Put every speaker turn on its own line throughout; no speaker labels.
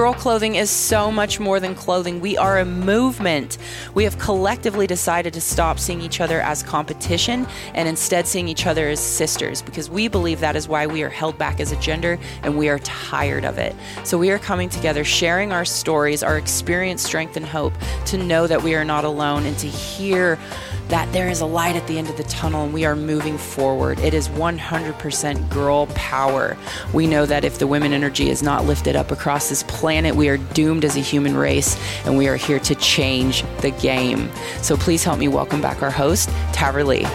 Girl clothing is so much more than clothing. We are a movement. We have collectively decided to stop seeing each other as competition and instead seeing each other as sisters because we believe that is why we are held back as a gender and we are tired of it. So we are coming together, sharing our stories, our experience, strength, and hope to know that we are not alone and to hear that there is a light at the end of the tunnel and we are moving forward. It is 100% girl power. We know that if the women energy is not lifted up across this planet, we are doomed as a human race and we are here to change the game. So please help me welcome back our host, Taver Lee.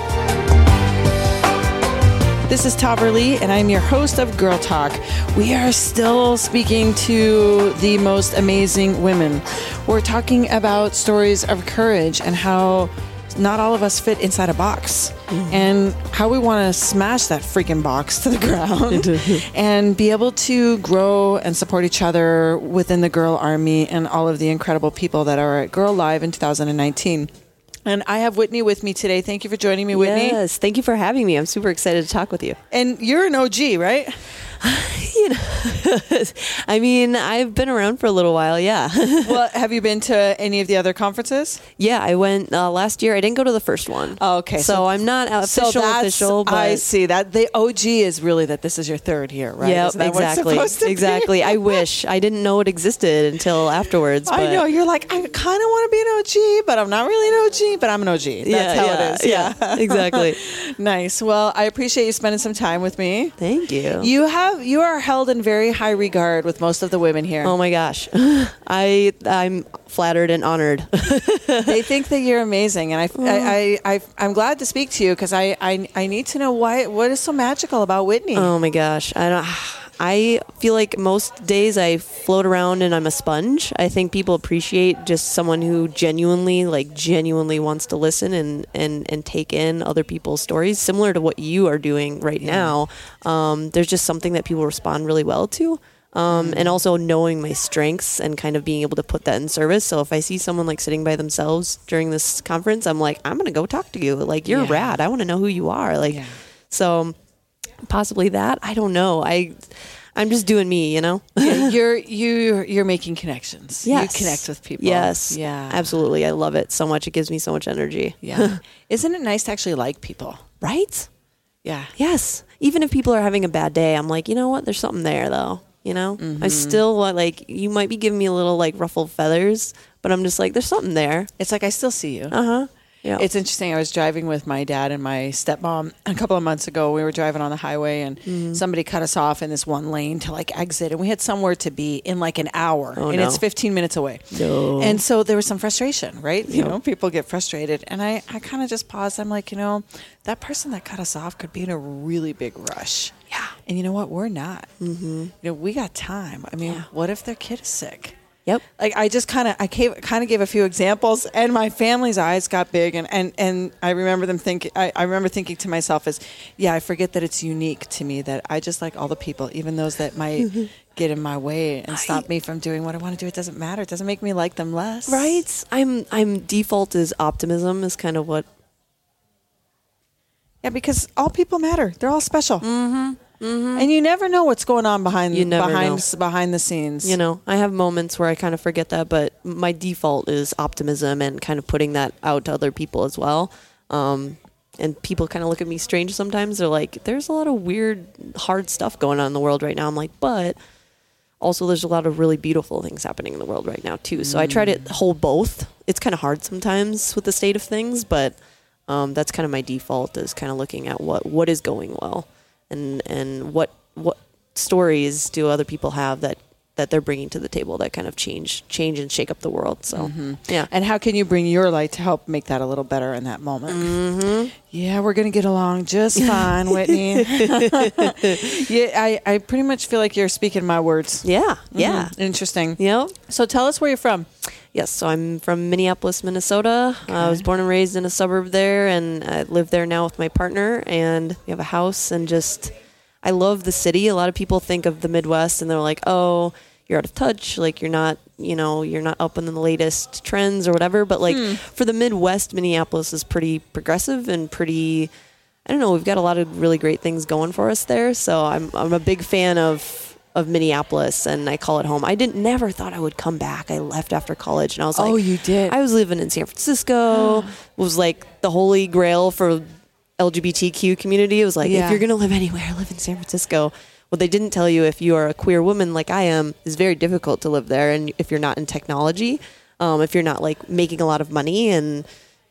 This is Taver Lee, and I'm your host of Girl Talk. We are still speaking to the most amazing women. We're talking about stories of courage and how not all of us fit inside a box mm-hmm. and how we want to smash that freaking box to the ground and be able to grow and support each other within the girl army and all of the incredible people that are at Girl Live in 2019. And I have Whitney with me today. Thank you for joining me, Whitney.
Yes, thank you for having me. I'm super excited to talk with you.
And you're an OG, right?
you know, I mean, I've been around for a little while. Yeah.
well, have you been to any of the other conferences?
Yeah, I went uh, last year. I didn't go to the first one.
Oh, okay.
So, so I'm not official. So official. But
I see that the OG is really that this is your third year, right?
Yeah, exactly. exactly. I wish I didn't know it existed until afterwards.
I know you're like I kind of want to be an OG, but I'm not really an OG, but I'm an OG. That's yeah, how
yeah,
it is.
Yeah, yeah exactly.
nice. Well, I appreciate you spending some time with me.
Thank you.
You have you are held in very high regard with most of the women here.
Oh my gosh, I I'm flattered and honored.
they think that you're amazing, and I, I, oh. I, I am glad to speak to you because I, I I need to know why what is so magical about Whitney.
Oh my gosh, I don't. I feel like most days I float around and I'm a sponge. I think people appreciate just someone who genuinely, like genuinely wants to listen and, and, and take in other people's stories, similar to what you are doing right yeah. now. Um, there's just something that people respond really well to. Um, and also knowing my strengths and kind of being able to put that in service. So if I see someone like sitting by themselves during this conference, I'm like, I'm gonna go talk to you. Like you're yeah. rad. I want to know who you are. Like, yeah. so possibly that. I don't know. I I'm just doing me, you know.
yeah, you're you you're making connections.
Yes.
You connect with people.
Yes. Yeah. Absolutely. I love it so much. It gives me so much energy.
Yeah. Isn't it nice to actually like people?
Right?
Yeah.
Yes. Even if people are having a bad day, I'm like, you know what? There's something there though. You know? Mm-hmm. I still like you might be giving me a little like ruffled feathers, but I'm just like, there's something there.
It's like I still see you.
Uh-huh.
Yeah. It's interesting. I was driving with my dad and my stepmom a couple of months ago. We were driving on the highway and mm-hmm. somebody cut us off in this one lane to like exit, and we had somewhere to be in like an hour, oh, and no. it's 15 minutes away.
No.
And so there was some frustration, right? You know, people get frustrated, and I, I kind of just paused. I'm like, you know, that person that cut us off could be in a really big rush.
Yeah.
And you know what? We're not.
Mm-hmm.
You know, we got time. I mean, yeah. what if their kid is sick?
Yep.
Like I just kind of I gave kind of gave a few examples, and my family's eyes got big, and and and I remember them thinking. I, I remember thinking to myself as, yeah, I forget that it's unique to me that I just like all the people, even those that might get in my way and stop me from doing what I want to do. It doesn't matter. It doesn't make me like them less.
Right. I'm I'm default is optimism is kind of what.
Yeah, because all people matter. They're all special.
Mm-hmm.
Mm-hmm. And you never know what's going on behind you behind know. behind the scenes.
You know, I have moments where I kind of forget that, but my default is optimism and kind of putting that out to other people as well. Um, and people kind of look at me strange sometimes. They're like, "There's a lot of weird, hard stuff going on in the world right now." I'm like, but also there's a lot of really beautiful things happening in the world right now too. So. I try to mm. hold both. It's kind of hard sometimes with the state of things, but um, that's kind of my default is kind of looking at what what is going well and and what what stories do other people have that that they're bringing to the table that kind of change change and shake up the world so mm-hmm. yeah.
And how can you bring your light to help make that a little better in that moment?
Mm-hmm.
yeah we're gonna get along just fine whitney. Yeah I, I pretty much feel like you're speaking my words.
Yeah mm-hmm. yeah
interesting.
Yep.
So tell us where you're from
Yes, so I'm from Minneapolis, Minnesota. Okay. I was born and raised in a suburb there, and I live there now with my partner. And we have a house, and just I love the city. A lot of people think of the Midwest, and they're like, "Oh, you're out of touch. Like you're not, you know, you're not up in the latest trends or whatever." But like hmm. for the Midwest, Minneapolis is pretty progressive and pretty. I don't know. We've got a lot of really great things going for us there. So I'm I'm a big fan of of Minneapolis and I call it home. I didn't never thought I would come back. I left after college and I was like,
Oh, you did?
I was living in San Francisco. was like the holy grail for LGBTQ community. It was like
Yeah.
if you're gonna live anywhere, live in San Francisco. What they didn't tell you if you are a queer woman like I am is very difficult to live there, and if you're not in technology, um, if you're not like making a lot of money and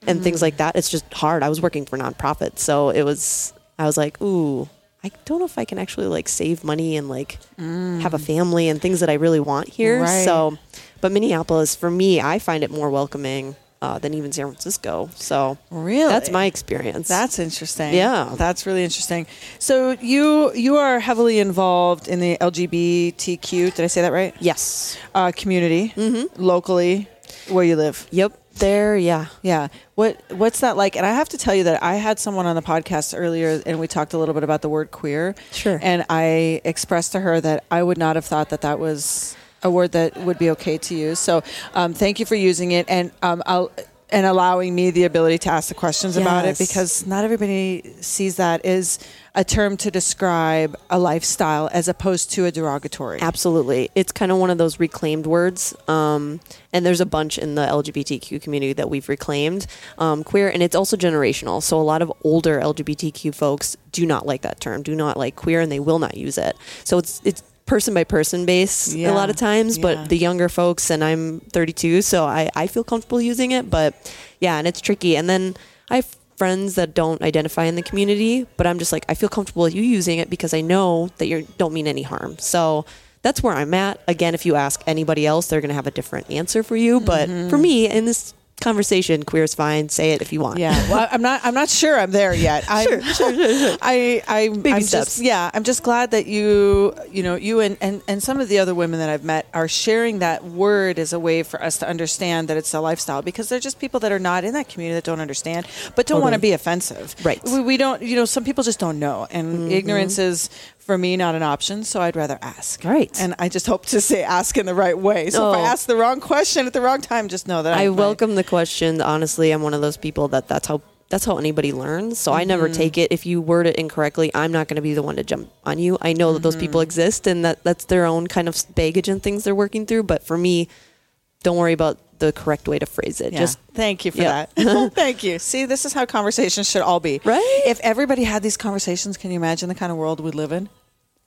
and things like that, it's just hard. I was working for nonprofits, so it was. I was like, ooh, I don't know if I can actually like save money and like have a family and things that I really want here.
Right.
So, but Minneapolis for me, I find it more welcoming uh, than even San Francisco. So
Really?
that's my experience.
That's interesting.
Yeah.
that's really interesting. So you you are heavily involved in the LGBTQ. Did I say that right?
yes.
Uh, community locally where you live.
Yep. There. Yeah.
Yeah. What what's that like? And I have to tell you that I had someone on the podcast earlier and we talked a little bit about the word queer.
Sure.
And I expressed to her that I would not have thought that that was a word that would be okay to use. So um, thank you for using it and um, I'll and allowing me the ability to ask the questions about it because not everybody sees that as a term to describe a lifestyle as opposed to a derogatory.
Absolutely. It's kind of one of those reclaimed words. Um, and there's a bunch in the LGBTQ community that we've reclaimed um, queer. And it's also generational. So a lot of older LGBTQ folks do not like that term, do not like queer, and they will not use it. So it's, it's, person by person base
Yeah.
a lot of times
Yeah.
but the younger folks and i'm 32 so I, I feel comfortable using it but yeah and it's tricky and then i have friends that don't identify in the community but i'm just like i feel comfortable with you using it because i know that you don't mean any harm so that's where i'm at again if you ask anybody else they're going to have a different answer for you but for mm-hmm. me in this conversation queer is fine say it if you want
Yeah, well, I'm not. I'm not sure I'm there yet. I'm,
Sure, sure, sure, sure.
I, I,
Baby
I'm
steps.
Just, yeah, I'm just glad that you, you know, you and, and and some of the other women that I've met are sharing that word as a way for us to understand that it's a lifestyle because they're just people that are not in that community that don't understand, but don't want to be offensive.
Right. Mm-hmm.
We, we don't. You know, some people just don't know, and ignorance is for me not an option. So I'd rather ask.
Right.
And I just hope to say ask in the right way. So if I
Oh.
ask the wrong question at the wrong time, just know that I,
I welcome the question. Honestly, I'm one of those people that that's how that's how anybody learns. So I never mm-hmm. take it. If you word it incorrectly, I'm not going to be the one to jump on you. I know that those people mm-hmm. exist and that that's their own kind of baggage and things they're working through. But for me, don't worry about the correct way to phrase it.
Yeah.
Just
thank you for
Yeah.
that. thank you. See, this is how conversations should all be.
Right?
If everybody had these conversations, can you imagine the kind of world we live in?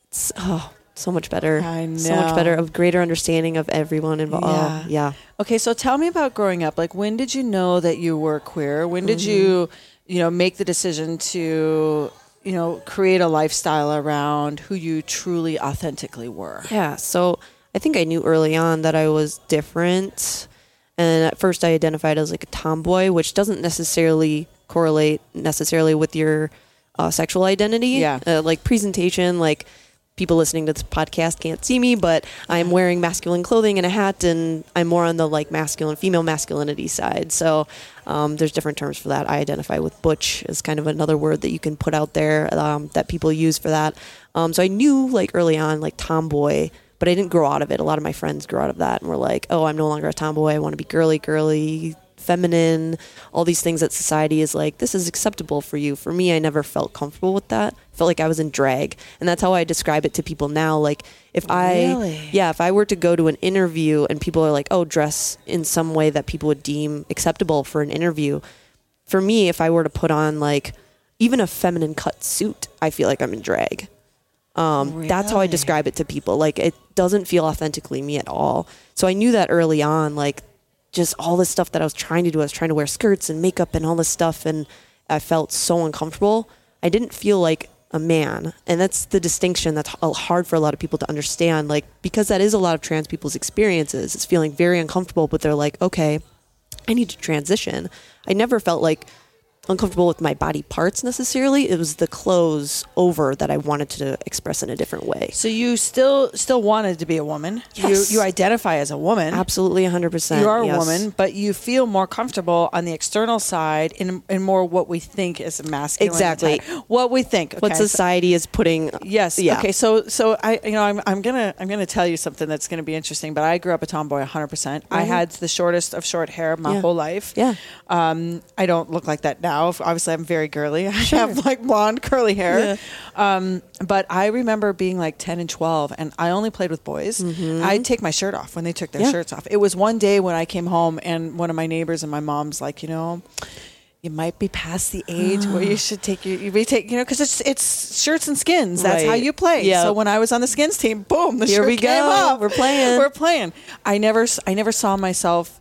it's, oh, so much better.
I know.
So much better. Of greater understanding of everyone involved.
Yeah.
Oh, yeah.
Okay, so tell me about growing up. Like, when did you know that you were queer? When did
Mm-hmm.
you, you know, make the decision to, you know, create a lifestyle around who you truly, authentically were?
Yeah. So I think I knew early on that I was different. And at first I identified as like a tomboy, which doesn't necessarily correlate necessarily with your uh, sexual identity.
Yeah.
Uh, like presentation, like people listening to this podcast can't see me, but I'm wearing masculine clothing and a hat, and I'm more on the like masculine, female masculinity side. So um, there's different terms for that. I identify with butch as kind of another word that you can put out there um, that people use for that. Um, so I knew like early on, like tomboy, but I didn't grow out of it. A lot of my friends grew out of that and were like, oh, I'm no longer a tomboy. I want to be girly, girly, feminine, all these things that society is like, this is acceptable for you. For me, I never felt comfortable with that. I felt like I was in drag. And that's how I describe it to people now. Like, if I,
Really?
yeah, if I were to go to an interview and people are like, oh, dress in some way that people would deem acceptable for an interview, for me, if I were to put on like even a feminine cut suit, I feel like I'm in drag. Um, That's how I describe it to people. Like it doesn't feel authentically me at all. So I knew that early on. Like just all this stuff that I was trying to do. I was trying to wear skirts and makeup and all this stuff, and I felt so uncomfortable. I didn't feel like a man, and that's the distinction that's hard for a lot of people to understand. Like because that is a lot of trans people's experiences. It's feeling very uncomfortable, but they're like, okay, I need to transition. I never felt like uncomfortable with my body parts necessarily. It was the clothes over that I wanted to express in a different way.
So you still still wanted to be a woman.
Yes.
You you identify as a woman.
Absolutely, 100%.
You are
yes.
a woman, but you feel more comfortable on the external side in, in more what we think is a masculine.
Exactly.
What we think.
What
okay, so-
society is putting.
Yes.
Yeah.
Okay. So so I you know I'm I'm gonna I'm gonna tell you something that's gonna be interesting. But I grew up a tomboy 100. percent I
Mhm.
had the shortest of short hair my
Yeah.
whole life.
Yeah.
Um, I don't look like that now. Now. Obviously, I'm very girly. I have like blonde curly hair. Um, but I remember being like 10 and 12, and I only played with boys. I'd take my shirt off when they took their
Yeah.
shirts off. It was one day when I came home, and one of my neighbors and my mom's like, you know, you might be past the age where you should take your you may take you know because it's it's shirts and skins. That's how you play.
Yep.
So when I was on the skins team, boom, the
Here
shirt
we
came
go.
off.
We're playing.
We're playing. I never I never saw myself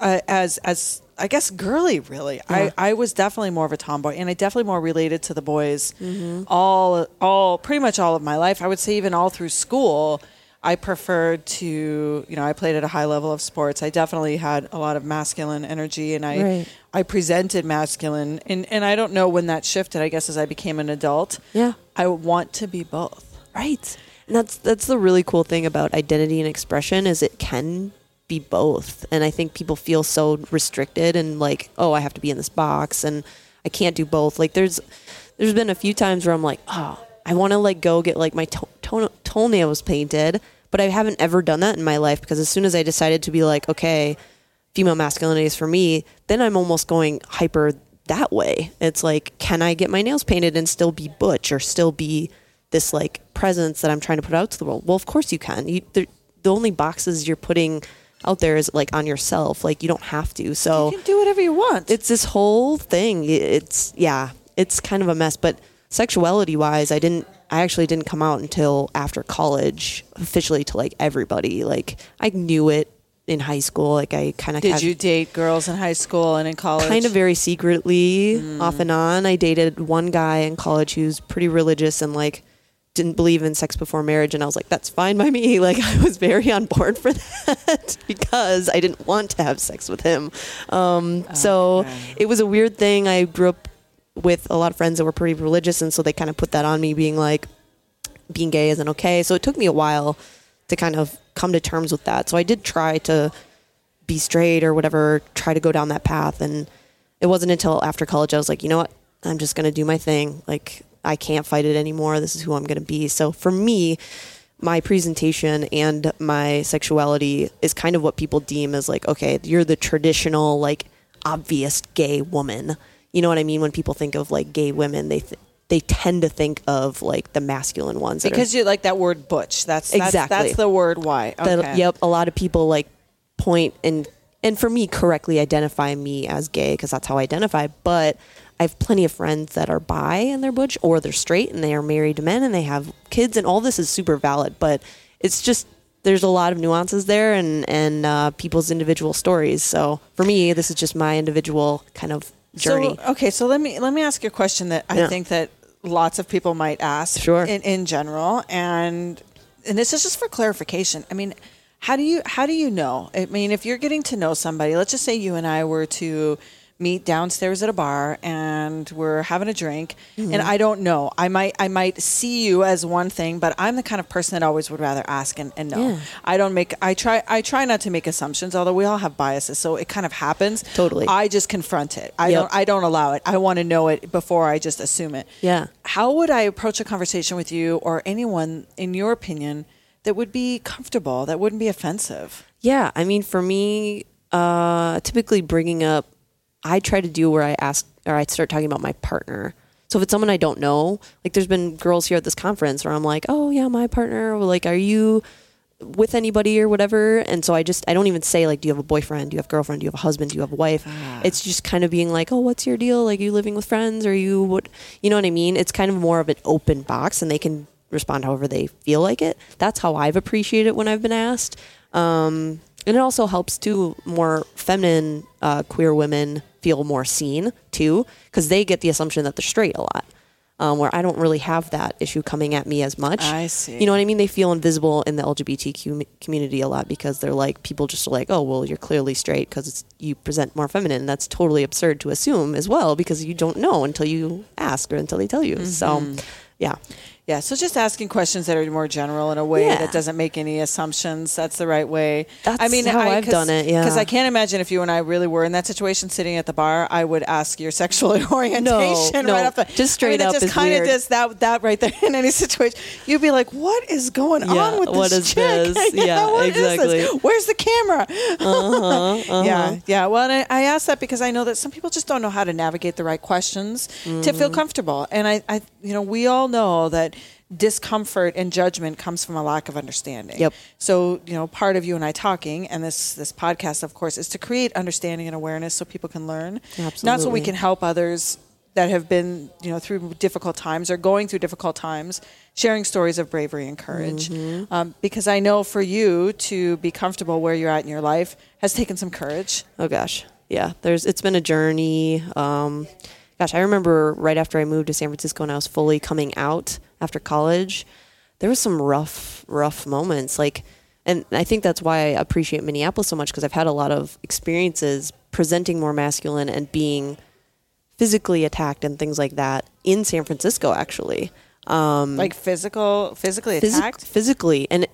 uh, as as I guess girly. Really, I I was definitely more of a tomboy, and I definitely more related to the boys.
Mm-hmm.
All all pretty much all of my life. I would say even all through school. I preferred to, you know, I played at a high level of sports. I definitely had a lot of masculine energy and I
Right.
I presented masculine and, and I don't know when that shifted, I guess as I became an adult.
Yeah.
I want to be both.
Right. And that's that's the really cool thing about identity and expression is it can be both. And I think people feel so restricted and like, oh, I have to be in this box and I can't do both. Like there's there's been a few times where I'm like, oh, I want to like go get like my to- to- toenails painted, but I haven't ever done that in my life because as soon as I decided to be like, okay, female masculinity is for me, then I'm almost going hyper that way. It's like, can I get my nails painted and still be butch or still be this like presence that I'm trying to put out to the world? Well, of course you can. You, the only boxes you're putting out there is like on yourself. Like you don't have to. So
You can do whatever you want.
it's this whole thing. It's yeah, it's kind of a mess. But sexuality wise, I didn't. I actually didn't come out until after college officially to like everybody. Like I knew it in high school. Like I kind of
Did you date girls in high school and in college?
kind of very secretly mm. off and on. I dated one guy in college who's pretty religious and like didn't believe in sex before marriage and I was like that's fine by me. Like I was very on board for that because I didn't want to have sex with him. Um so it was a weird thing. I grew up with a lot of friends that were pretty religious and so they kind of put that on me being like being gay isn't okay. So it took me a while to kind of come to terms with that. So I did try to be straight or whatever, try to go down that path. And it wasn't until after college I was like, you know what? I'm just going to do my thing. Like, I can't fight it anymore. This is who I'm going to be. So for me, my presentation and my sexuality is kind of what people deem as like, okay, you're the traditional, like, obvious gay woman. You know what I mean? When people think of like gay women, they th- they tend to think of like the masculine ones that are
because you like that word butch. That's that's,
Exactly.
that's the word why. Okay.
that yep a lot of people like point and and for me correctly identify me as gay because that's how i identify but i have plenty of friends that are bi and they're butch or they're straight and they are married to men and they have kids and all this is super valid but it's just there's a lot of nuances there and and uh, people's individual stories so for me this is just my individual kind of journey
So, okay, so let me let me ask you a question that I
Yeah.
think that lots of people might ask
Sure.
in, in general and and this is just for clarification. I mean, how do you how do you know? I mean, if you're getting to know somebody, let's just say you and I were to meet downstairs at a bar and we're having a drink
Mm-hmm.
and I don't know. I might I might see you as one thing, but I'm the kind of person that always would rather ask and, and know.
Yeah.
I don't make I try I try not to make assumptions, although we all have biases, so it kind of happens.
Totally.
I just confront it. I
Yep.
don't I don't allow it. I want to know it before I just assume it.
Yeah.
How would I approach a conversation with you or anyone in your opinion that would be comfortable, that wouldn't be offensive?
Yeah, I mean, for me, uh, typically bringing up, I try to do where I ask or I start talking about my partner. So if it's someone I don't know, like there's been girls here at this conference where I'm like, oh yeah, my partner. Or like, are you with anybody or whatever? And so I just I don't even say like, do you have a boyfriend? Do you have a girlfriend? Do you have a husband? Do you have a wife? It's just kind of being like, oh, what's your deal? Like, you living with friends? Or you what? You know what I mean? It's kind of more of an open box, and they can respond however they feel like it. That's how I've appreciated it when I've been asked. Um, and it also helps too more feminine uh, queer women feel more seen too because they get the assumption that they're straight a lot um, where i don't really have that issue coming at me as much.
I see.
you know what i mean? They feel invisible in the lgbtq community a lot because they're like people just are like oh well you're clearly straight because you present more feminine. That's totally absurd to assume as well because you don't know until you ask or until they tell you. So
Mm-hmm.
yeah
Yeah, so just asking questions that are more general in a way
Yeah.
that doesn't make any assumptions. That's the right way.
That's
I mean,
how
I,
I've done it, yeah.
because I can't imagine if you and I really were in that situation, sitting at the bar, I would ask your sexual orientation
no,
right off the.
just straight
I mean,
up
It just kind of does that that right there in any situation. You'd be like, "What is going
Yeah,
on with this
what is
chick?
this? Yeah,
what is this?
exactly.
Where's the camera?
Uh-huh,
Yeah, yeah. Well, and I, I ask that because I know that some people just don't know how to navigate the right questions to
Mm-hmm.
feel comfortable. And I, I, you know, we all know that discomfort and judgment comes from a lack of understanding.
Yep.
So, you know, part of you and I talking, and this this podcast, of course, is to create understanding and awareness so people can learn. Absolutely. Not so we can help others that have been, you know, through difficult times or going through difficult times, sharing stories of bravery and courage.
Mm-hmm.
Um, because I know for you to be comfortable where you're at in your life has taken some courage.
Oh gosh, yeah. There's it's been a journey. Um, gosh, I remember right after I moved to San Francisco and I was fully coming out after college. There was some rough, rough moments. Like, and I think that's why I appreciate Minneapolis so much because I've had a lot of experiences presenting more masculine and being physically attacked and things like that in San Francisco. Actually, um,
Like physical, physically
Physi-
attacked.
physically and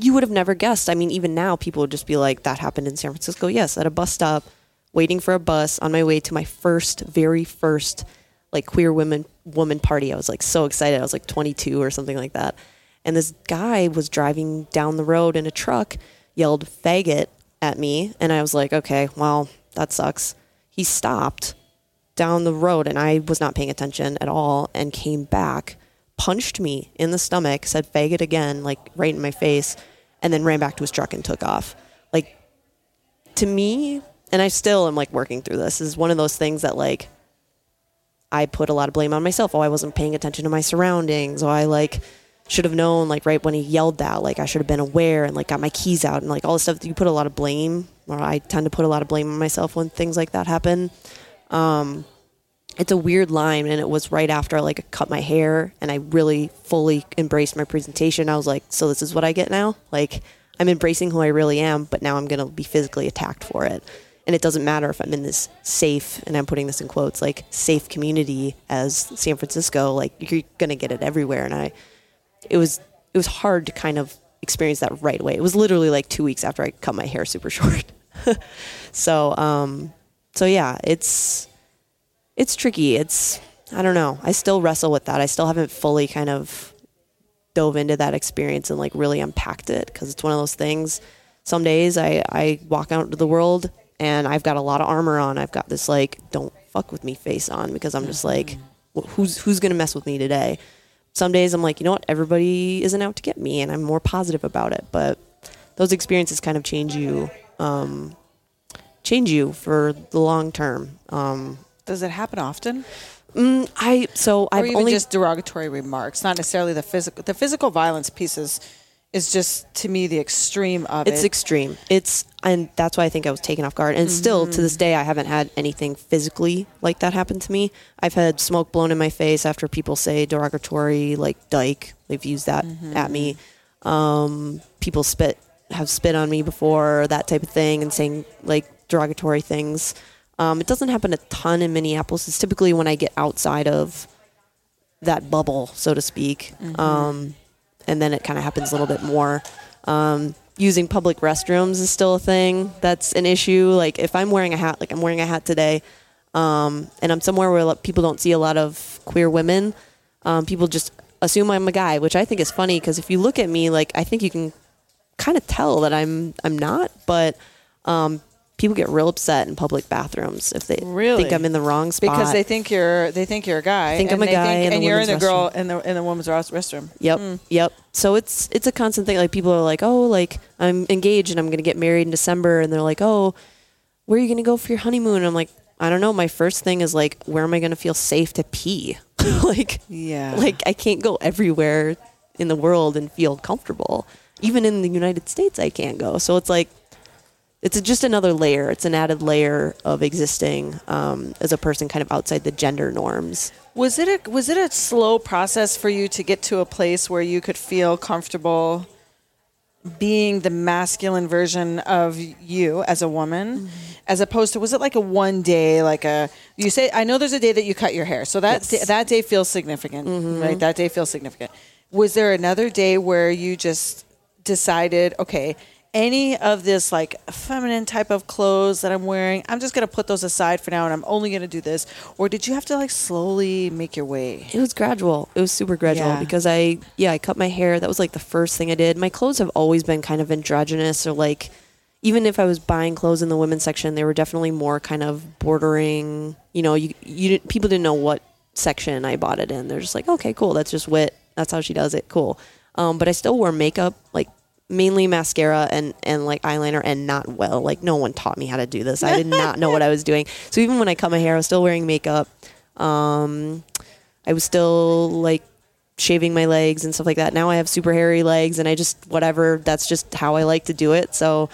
you would have never guessed i mean even now people would just be like that happened in san francisco yes at a bus stop waiting for a bus on my way to my first very first like queer women woman party. I was like so excited. I was like 22 or something like that. And this guy was driving down the road in a truck yelled faggot at me and i was like okay well that sucks. He stopped down the road and I was not paying attention at all and came back, punched me in the stomach, said faggot again, like right in my face, and then ran back to his truck and took off. Like to me, and I still am like working through this, is one of those things that like I put a lot of blame on myself. Oh, I wasn't paying attention to my surroundings. Oh, I like should have known like right when he yelled that, like I should have been aware and like got my keys out and like all this stuff. You put a lot of blame, or I tend to put a lot of blame on myself when things like that happen Um, it's a weird line and it was right after I like cut my hair and I really fully embraced my presentation. I was like, so this is what I get now? Like I'm embracing who I really am, but now I'm going to be physically attacked for it. And it doesn't matter if I'm in this safe and I'm putting this in quotes like safe community as San Francisco, like you're to get it everywhere and I it was it was hard to kind of experience that right away. It was literally like 2 weeks after I cut my hair super short. so um so yeah, it's it's tricky. It's I don't know. I still wrestle with that. I still haven't fully kind of dove into that experience and like really unpacked it because it's one of those things. Some days I I walk out into the world and I've got a lot of armor on. I've got this like don't fuck with me face on because I'm just like who's who's gonna mess with me today. Some days I'm like you know what everybody isn't out to get me and I'm more positive about it. But those experiences kind of change you. Um, change you for the long term. Um,
Does it happen often?
I so I've only
just derogatory remarks, not necessarily the physical. The physical violence pieces is just to me the extreme of
it's
it.
extreme. It's and that's why I think I was taken off guard. And still to this day, I haven't had anything physically like that happen to me. I've had smoke blown in my face after people say derogatory, like dyke. They've used that at me. Um, people spit have spit on me before that type of thing and saying like derogatory things. Um, it doesn't happen a ton in Minneapolis. It's typically when I get outside of that bubble, so to speak. Um, and then it kind of happens a little bit more. Um, using public restrooms is still a thing. That's an issue. Like if I'm wearing a hat, like I'm wearing a hat today, um, and I'm somewhere where people don't see a lot of queer women, um, people just assume I'm a guy, which I think is funny because if you look at me, like I think you can kind of tell that I'm I'm not, but um, people get real upset in public bathrooms if they
Really?
think I'm in the wrong spot
because they think you're they think you're a guy.
Think I'm a guy in the
and you're in the girl in the in the women's restroom.
Yep. Hmm. Yep. So it's it's a constant thing. Like people are like, oh, like I'm engaged and I'm gonna get married in December, and they're like, oh, where are you gonna go for your honeymoon? And I'm like, I don't know. My first thing is like, where am I gonna feel safe to pee? like,
Yeah.
like I can't go everywhere in the world and feel comfortable. Even in the United States, I can't go. So it's like. It's just another layer. It's an added layer of existing um, as a person, kind of outside the gender norms.
Was it a was it a slow process for you to get to a place where you could feel comfortable being the masculine version of you as a woman as opposed to was it like a one day like a you say I know there's a day that you cut your hair so that
Yes.
da- that day feels significant right that day feels significant was there another day where you just decided, okay, any of this like feminine type of clothes that I'm wearing, I'm just gonna put those aside for now, and I'm only gonna do this? Or did you have to like slowly make your way?
It was gradual. It was super gradual
Yeah.
because I, yeah, I cut my hair. That was like the first thing I did. My clothes have always been kind of androgynous or like, even if I was buying clothes in the women's section, they were definitely more kind of bordering. You know, you you didn't, people didn't know what section I bought it in. They're just like, okay, cool, that's just wit. That's how she does it. Cool. Um, but I still wore makeup, like mainly mascara and and like eyeliner, and not well. Like no one taught me how to do this. I did not know what I was doing. So even when I cut my hair, I was still wearing makeup. Um, I was still like shaving my legs and stuff like that. Now I have super hairy legs, and I just whatever. That's just how I like to do it. So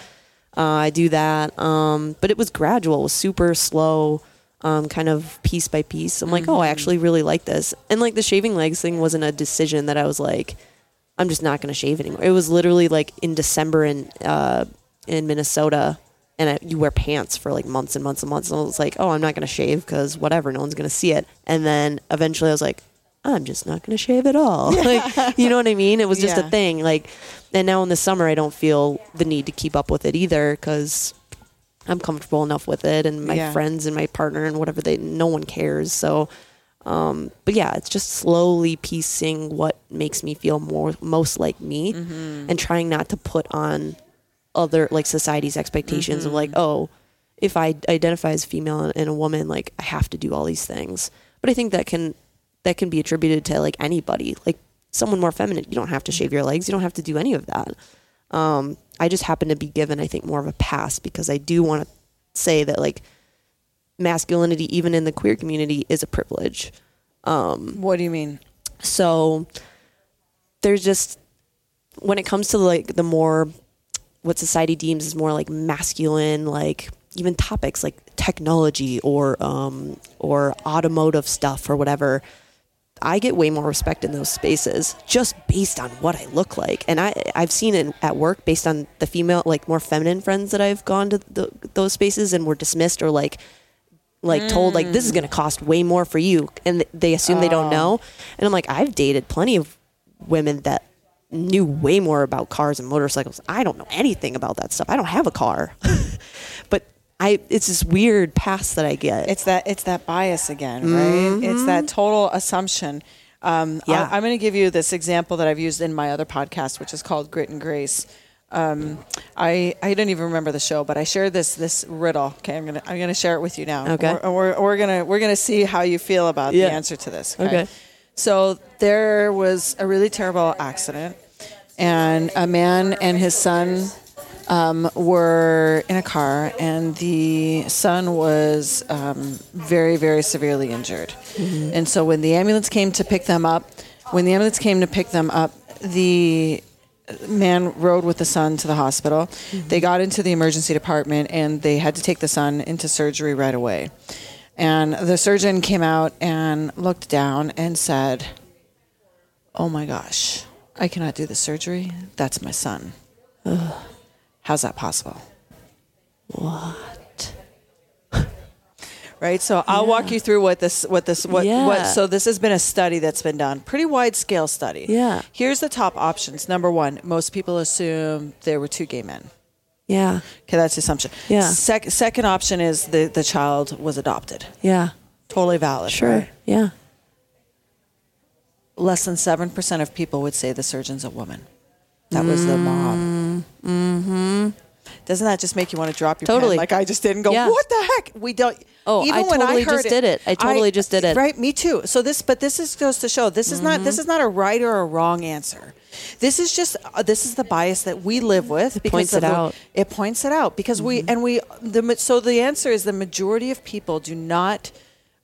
uh, I do that. Um, but it was gradual. It was super slow. Um, kind of piece by piece. I'm like, oh, I actually really like this. And like the shaving legs thing wasn't a decision that I was like, I'm just not going to shave anymore. It was literally like in December in uh, in Minnesota, and I, you wear pants for like months and months and months. And I was like, oh, I'm not going to shave because whatever, no one's going to see it. And then eventually, I was like, I'm just not going to shave at all. like, you know what I mean? It was just
Yeah.
a thing. Like, and now in the summer, I don't feel the need to keep up with it either because I'm comfortable enough with it, and my
Yeah.
friends and my partner and whatever they, no one cares. So. Um, but yeah, it's just slowly piecing what makes me feel more most like me, and trying not to put on other like society's expectations of like, oh, if I identify as female and a woman, like I have to do all these things. But I think that can that can be attributed to like anybody, like someone more feminine. You don't have to shave your legs. You don't have to do any of that. Um, I just happen to be given, I think, more of a pass because I do want to say that like masculinity, even in the queer community, is a privilege.
What do you mean?
So there's just when it comes to like the more what society deems as more like masculine, like even topics like technology or um, or automotive stuff or whatever. I get way more respect in those spaces just based on what I look like, and I I've seen it at work based on the female like more feminine friends that I've gone to the, those spaces and were dismissed or like like told like this is going to cost way more for you and th- they assume they don't know and i'm like i've dated plenty of women that knew way more about cars and motorcycles i don't know anything about that stuff i don't have a car but i it's this weird pass that i get
It's that it's that bias again, right? It's that total assumption. Um,
Yeah.
I, am going to give you this example that I've used in my other podcast, which is called Grit and Grace. Um, I I didn't even remember the show, but I shared this this riddle. Okay, I'm gonna I'm gonna share it with you now.
Okay.
We're, we're, we're gonna we're gonna see how you feel about
Yeah.
the answer to this.
Okay.
So there was a really terrible accident, and a man and his son um, were in a car, and the son was um, very, very severely injured. And so when the ambulance came to pick them up, when the ambulance came to pick them up, the man rode with the son to the hospital. Mm-hmm. They got into the emergency department, and they had to take the son into surgery right away. And the surgeon came out and looked down and said, Oh my gosh, I cannot do the surgery. That's my son. How's that possible?
what
Right. So I'll walk you through what this, what this, what,
Yeah.
what. So this has been a study that's been done, pretty wide scale study.
Yeah.
Here's the top options. Number one, most people assume there were two gay men.
yeah
Okay, that's the assumption.
Yeah.
Sec- second option is the the child was adopted.
yeah
Totally valid.
sure
right?
yeah
Less than seven percent of people would say the surgeon's a woman. That was the mom. Mm-hmm. Doesn't that just make you want to drop your pen
Totally.
like I just did and go,
Yeah.
what the heck? We don't.
Oh, even I totally just did it. I totally just did it.
Right, me too. So this, but this is goes to show this is not this is not a right or a wrong answer. This is just uh, this is the bias that we live with. because
points it
the-
out.
It points it out because we and we the so the answer is the majority of people do not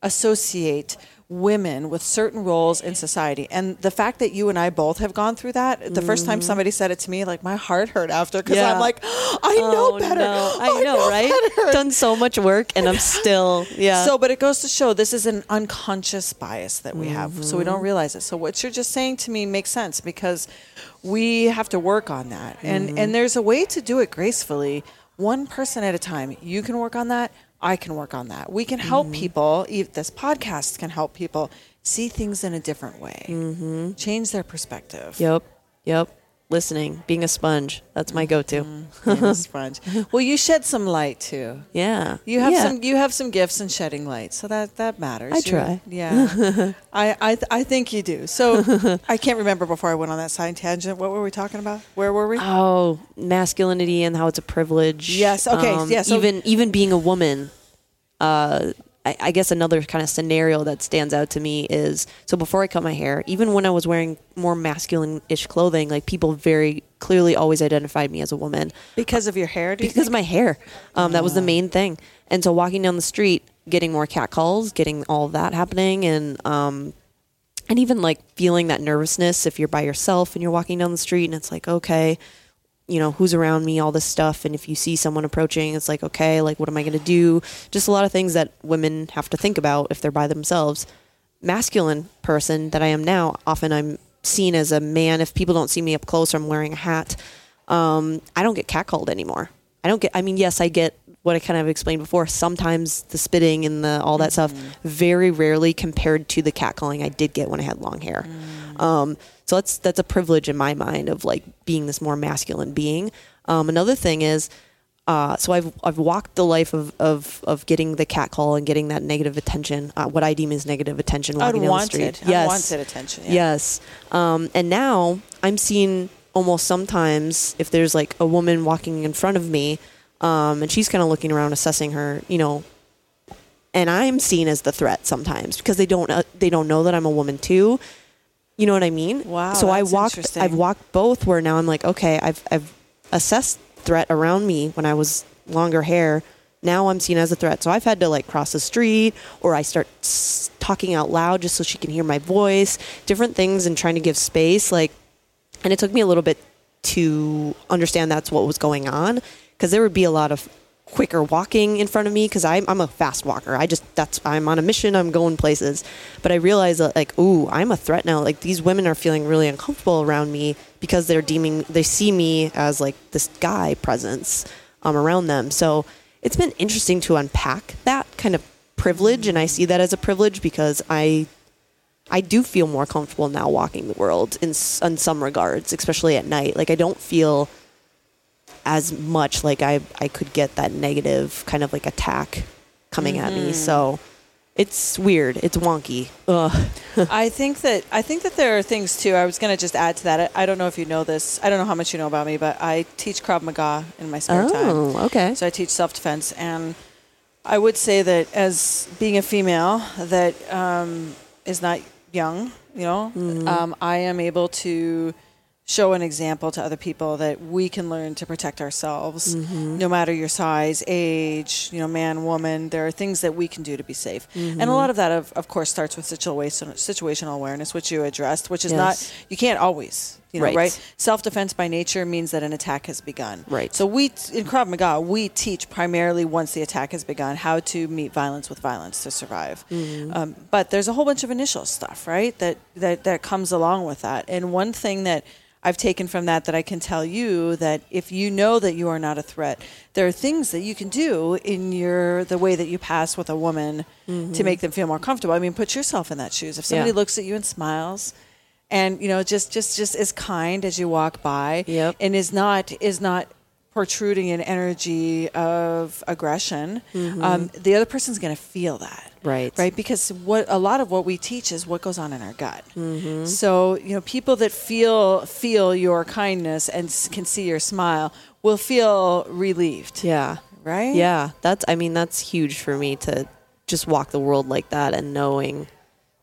associate women with certain roles in society. And the fact that you and I both have gone through that, the first time somebody said it to me, like my heart hurt after because
Yeah.
I'm like, I know
oh,
better.
no. i know right
better.
done so much work and i'm still yeah
So, but it goes to show this is an unconscious bias that we have, so we
Mm-hmm.
don't realize it. So, what you're just saying to me makes sense because we have to work on that, and
Mm-hmm.
and there's a way to do it gracefully, one person at a time. You can work on that. I can work on that. We can help
Mm-hmm.
people. This podcast can help people see things in a different way, mm-hmm. change their perspective.
Yep. Yep. Listening, being a sponge. That's my go-to.
Being a sponge. well, you shed some light too.
Yeah.
You have
Yeah.
some. You have some gifts in shedding light, so that that matters.
I
You-
try.
Yeah, I I, th- I think you do. So I can't remember before I went on that side tangent. What were we talking about? Where were we?
Oh, masculinity and how it's a privilege. Um,
Yes, okay, yeah, so-
even even being a woman, uh, I, I guess another kind of scenario that stands out to me is so before I cut my hair, even when I was wearing more masculine-ish clothing, like people very clearly always identified me as a woman
because of your hair? You
because of my hair. Um, that was the main thing. And so walking down the street, getting more cat calls, getting all that happening, and um, and even like feeling that nervousness if you're by yourself and you're walking down the street and it's like okay you know who's around me all this stuff. And if you see someone approaching it's like okay like what am i going to do? Just a lot of things that women have to think about if they're by themselves. Masculine person that i am now often i'm seen as a man. If people don't see me up close or i'm wearing a hat. Um, i don't get catcalled anymore. I don't get i mean yes i get what i kind of explained before. Sometimes the spitting and the all that stuff very rarely compared to the catcalling i did get when i had long hair. Um, so that's that's a privilege in my mind of like being this more masculine being. Um, another thing is, uh, so I've I've walked the life of, of, of getting the cat call and getting that negative attention, uh, what I deem as negative attention walking down the street.
Unwanted attention. Yeah.
Yes. Um, and now I'm seeing almost sometimes if there's like a woman walking in front of me, um, and she's kind of looking around, assessing her, you know, and I'm seen as the threat sometimes because they don't uh, they don't know that I'm a woman too. You know what I mean?
Wow,
So I walked. I've walked both. Where now I'm like, okay, I've I've assessed threat around me when I was longer hair. Now I'm seen as a threat. So I've had to like cross the street, or I start s- talking out loud just so she can hear my voice. Different things and trying to give space. Like, and it took me a little bit to understand that's what was going on because there would be a lot of quicker walking in front of me because I'm, I'm a fast walker. I just that's I'm on a mission. I'm going places, but I realized that like ooh I'm a threat now. Like these women are feeling really uncomfortable around me because they're deeming they see me as like this guy presence um, around them. So it's been interesting to unpack that kind of privilege, and I see that as a privilege because I I do feel more comfortable now walking the world in in some regards, especially at night. Like I don't feel as much like I I could get that negative kind of like attack coming at me. So it's weird. It's wonky.
I think that I think that there are things too. I was going to just add to that. I, I don't know if you know this. I don't know how much you know about me, but I teach Krav Maga in my spare time.
Oh, okay.
So I teach self defense, and I would say that as being a female that um, is not young, you know,
Mm-hmm.
um, I am able to show an example to other people that we can learn to protect ourselves,
Mm-hmm.
no matter your size, age, you know, man, woman. There are things that we can do to be safe,
Mm-hmm.
and a lot of that, of, of course, starts with situation, situational awareness, which you addressed, which is
Yes.
not you can't always. You know,
Right.
right? Self defense by nature means that an attack has begun.
Right.
So we in Krav Maga we teach primarily once the attack has begun how to meet violence with violence to survive.
Mm-hmm.
Um, but there's a whole bunch of initial stuff, right? That that that comes along with that. And one thing that I've taken from that that I can tell you that if you know that you are not a threat, there are things that you can do in your the way that you pass with a woman to make them feel more comfortable. I mean, put yourself in that shoes. If somebody
Mm-hmm. Yeah.
looks at you and smiles, and you know just just just is kind as you walk by,
Yep.
and is not is not protruding an energy of aggression, um, the other person's going to feel that.
Mm-hmm. Right.
Right. Because what a lot of what we teach is what goes on in our gut.
Mm-hmm.
So you know, people that feel feel your kindness and can see your smile will feel relieved.
Yeah.
Right.
Yeah. That's I mean that's huge for me to just walk the world like that and knowing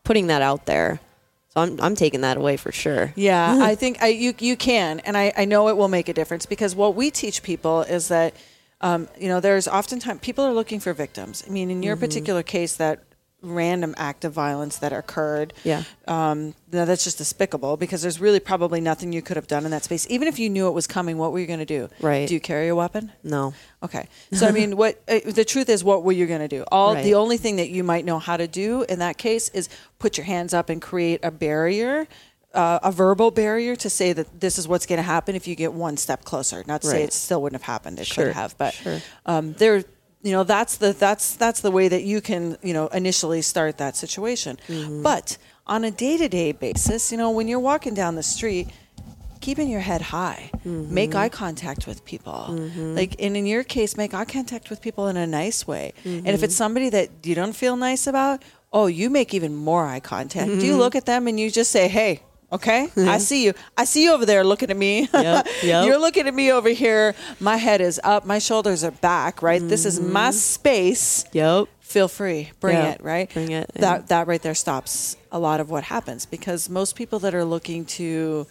putting that out there. So I'm I'm taking that away for sure.
Yeah, I think I, you you can, and I, I know it will make a difference because what we teach people is that, um, you know, there's oftentimes people are looking for victims. I mean, in your particular case, that random act of violence that occurred,
Yeah.
um, now that's just despicable because there's really probably nothing you could have done in that space. Even if you knew it was coming, what were you going to do?
Right.
Do you carry a weapon?
No.
Okay. So I mean, what uh, the truth is, what were you going to do? All
Right.
the only thing that you might know how to do in that case is put your hands up and create a barrier, uh, a verbal barrier to say that this is what's going to happen if you get one step closer. Not to say it still wouldn't have happened. It
Sure,
could have, but
sure.
um, there you know that's the that's that's the way that you can you know initially start that situation. Mm-hmm. But on a day-to-day basis you know when you're walking down the street keeping your head high mm-hmm. make eye contact with people. Mm-hmm. Like and in your case make eye contact with people in a nice way. And if it's somebody that you don't feel nice about oh you make even more eye contact. Do you look at them and you just say hey okay? I see you. I see you over there looking at me.
Yep, yep.
you're looking at me over here. My head is up. My shoulders are back right? This is my mm-hmm. space.
Yep.
feel free. Bring
Yeah,
it right?
Bring it,
that
and-
that right there stops a lot of what happens because most people that are looking to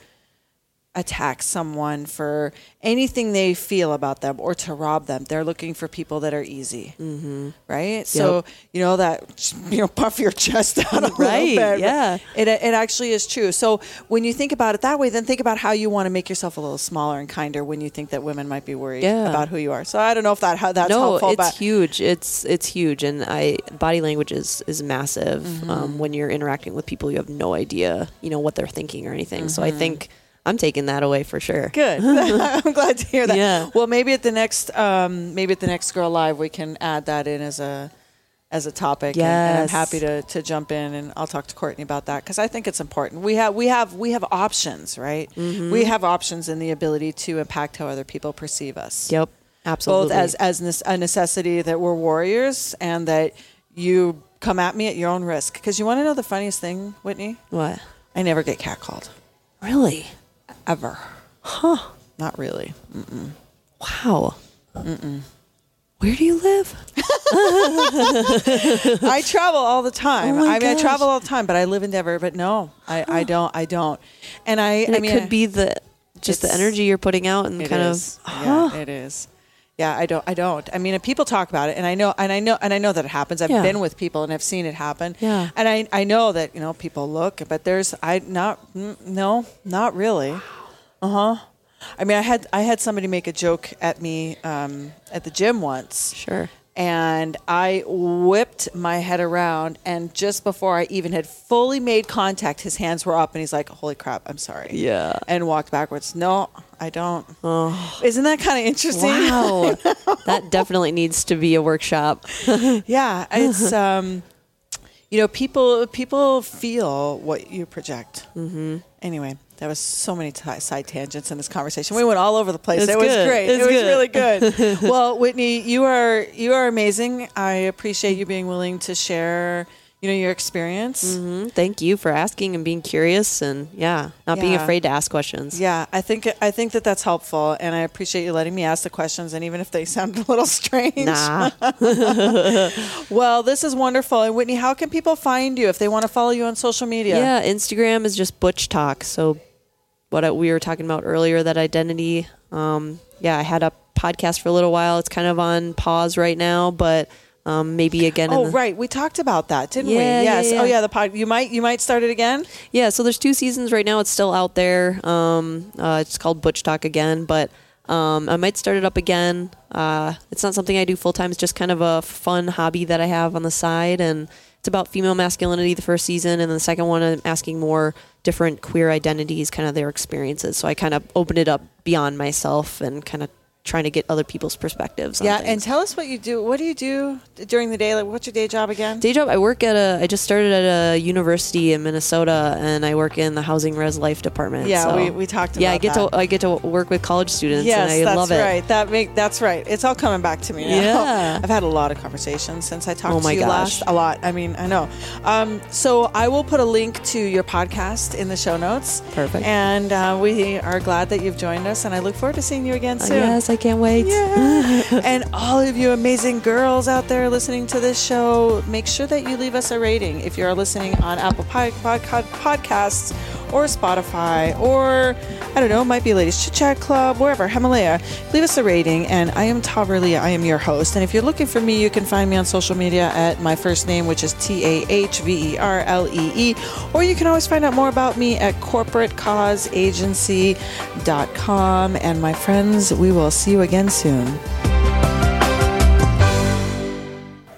attack someone for anything they feel about them or to rob them they're looking for people that are easy mm-hmm. right so you know that you know puff your chest out a little bit
yeah.
it, it actually is true so when you think about it that way then think about how you want to make yourself a little smaller and kinder when you think that women might be worried
Yeah.
about who you are so i don't know if that how that's
no,
helpful
it's
but
huge. It's it's huge, and I body language is is massive.
Mm-hmm.
Um, when you're interacting with people, you have no idea, you know, what they're thinking or anything. So
Mm-hmm.
I think I'm taking that away for sure.
Good. I'm glad to hear that.
Yeah.
Well, maybe at the next, um, maybe at the next Girl Live, we can add that in as a as a topic. And, and I'm happy to, to jump in and I'll talk to Courtney about that because I think it's important. We have we have we have options, right?
Mm-hmm.
We have options in the ability to impact how other people perceive us.
Yep, absolutely.
Both as as a necessity that we're warriors and that you come at me at your own risk. Because you want to know the funniest thing, Whitney?
what?
I never get catcalled
Really?
Ever. Huh? Not really.
Wow. Where do you live?
I travel all the time.
Oh
I mean, I travel all the time, but I live in Denver. But no, I, I don't. I don't. And I,
And
I
it
mean,
could be the just the energy you're putting out and kind
is.
of.
yeah, it is. Yeah, I don't. I don't. I mean, if people talk about it, and I know, and I know, and I know that it happens. I've
Yeah.
been with people, and I've seen it happen.
Yeah.
And I, I know that you know people look, but there's, I not, mm, no, not really. Uh huh. I mean, I had, I had somebody make a joke at me um, at the gym once.
Sure.
and I whipped my head around. And just before I even had fully made contact, his hands were up, and he's like, "Holy crap, I'm sorry."
Yeah.
And walked backwards. No, I don't. Oh. Isn't that kind of interesting?
Wow. that definitely needs to be a workshop.
yeah, it's um, you know, people people feel what you project. Mm-hmm. Anyway. That was so many t- side tangents in this conversation. We went all over the place.
It's
it was
good.
great.
It's
it was
good.
really good. well, Whitney, you are you are amazing. I appreciate you being willing to share, you know, your experience.
Mhm. Thank you for asking and being curious and yeah, not being afraid to ask questions.
Yeah, I think I think that that's helpful, and I appreciate you letting me ask the questions, and even if they sound a little strange.
Nah.
Well, this is wonderful. And Whitney, how can people find you if they want to follow you on social media?
Yeah, Instagram is just Butch Talk. So, what we were talking about earlier, that identity. Um, yeah, I had a podcast for a little while. It's kind of on pause right now, but um, maybe again.
Oh,
the-
right. We talked about that, didn't
Yeah,
we?
yeah,
Yes.
yeah.
Oh, yeah. The pod. You might you might start it again.
Yeah, so there's two seasons right now. It's still out there. Um, uh, it's called Butch Talk again, but um, I might start it up again. Uh, it's not something I do full time. It's just kind of a fun hobby that I have on the side, and it's about female masculinity. The first season, and the second one, I'm asking more different queer identities, kind of their experiences. So I kind of opened it up beyond myself and kind of trying to get other people's perspectives. On
Yeah.
things.
And tell us what you do. What do you do during the day? Like, what's your day job again?
Day job, I work at a. I just started at a university in Minnesota, and I work in the housing res life department.
Yeah,
so-
we- we talked
Yeah, I get
that.
to I get to work with college students,
Yes,
and I
that's
love it.
right. That make that's right. It's all coming back to me now.
Yeah.
I've had a lot of conversations since I talked
Oh
to you
gosh.
last. A lot. I mean, I know. Um, so I will put a link to your podcast in the show notes.
Perfect.
And uh, we are glad that you've joined us, and I look forward to seeing you again
Uh,
soon.
yes, I can't wait.
Yeah. and all of you amazing girls out there listening to this show, make sure that you leave us a rating if you're listening on Apple Pod- Pod- Podcasts or Spotify or, I don't know, might be Ladies Chit Chat Club, wherever, Himalaya. Leave us a rating. And I am Tahverlee. I am your host. And if you're looking for me, you can find me on social media at my first name, which is T A H V E R L E E. Or you can always find out more about me at corporatecauseagency.com. And my friends, we will see you again soon.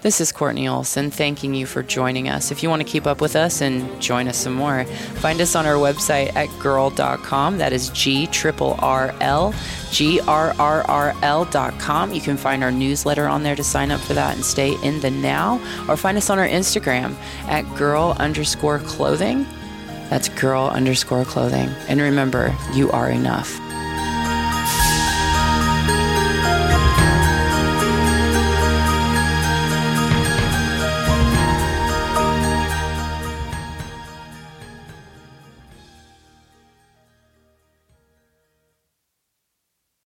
This is Courtney Olson thanking you for joining us. If you want to keep up with us and join us some more, find us on our website at grrrl.com. That is G triple R L, G R R R L.com. You can find our newsletter on there to sign up for that and stay in the now, or find us on our Instagram at girl underscore clothing. That's girl underscore clothing. And remember, you are enough.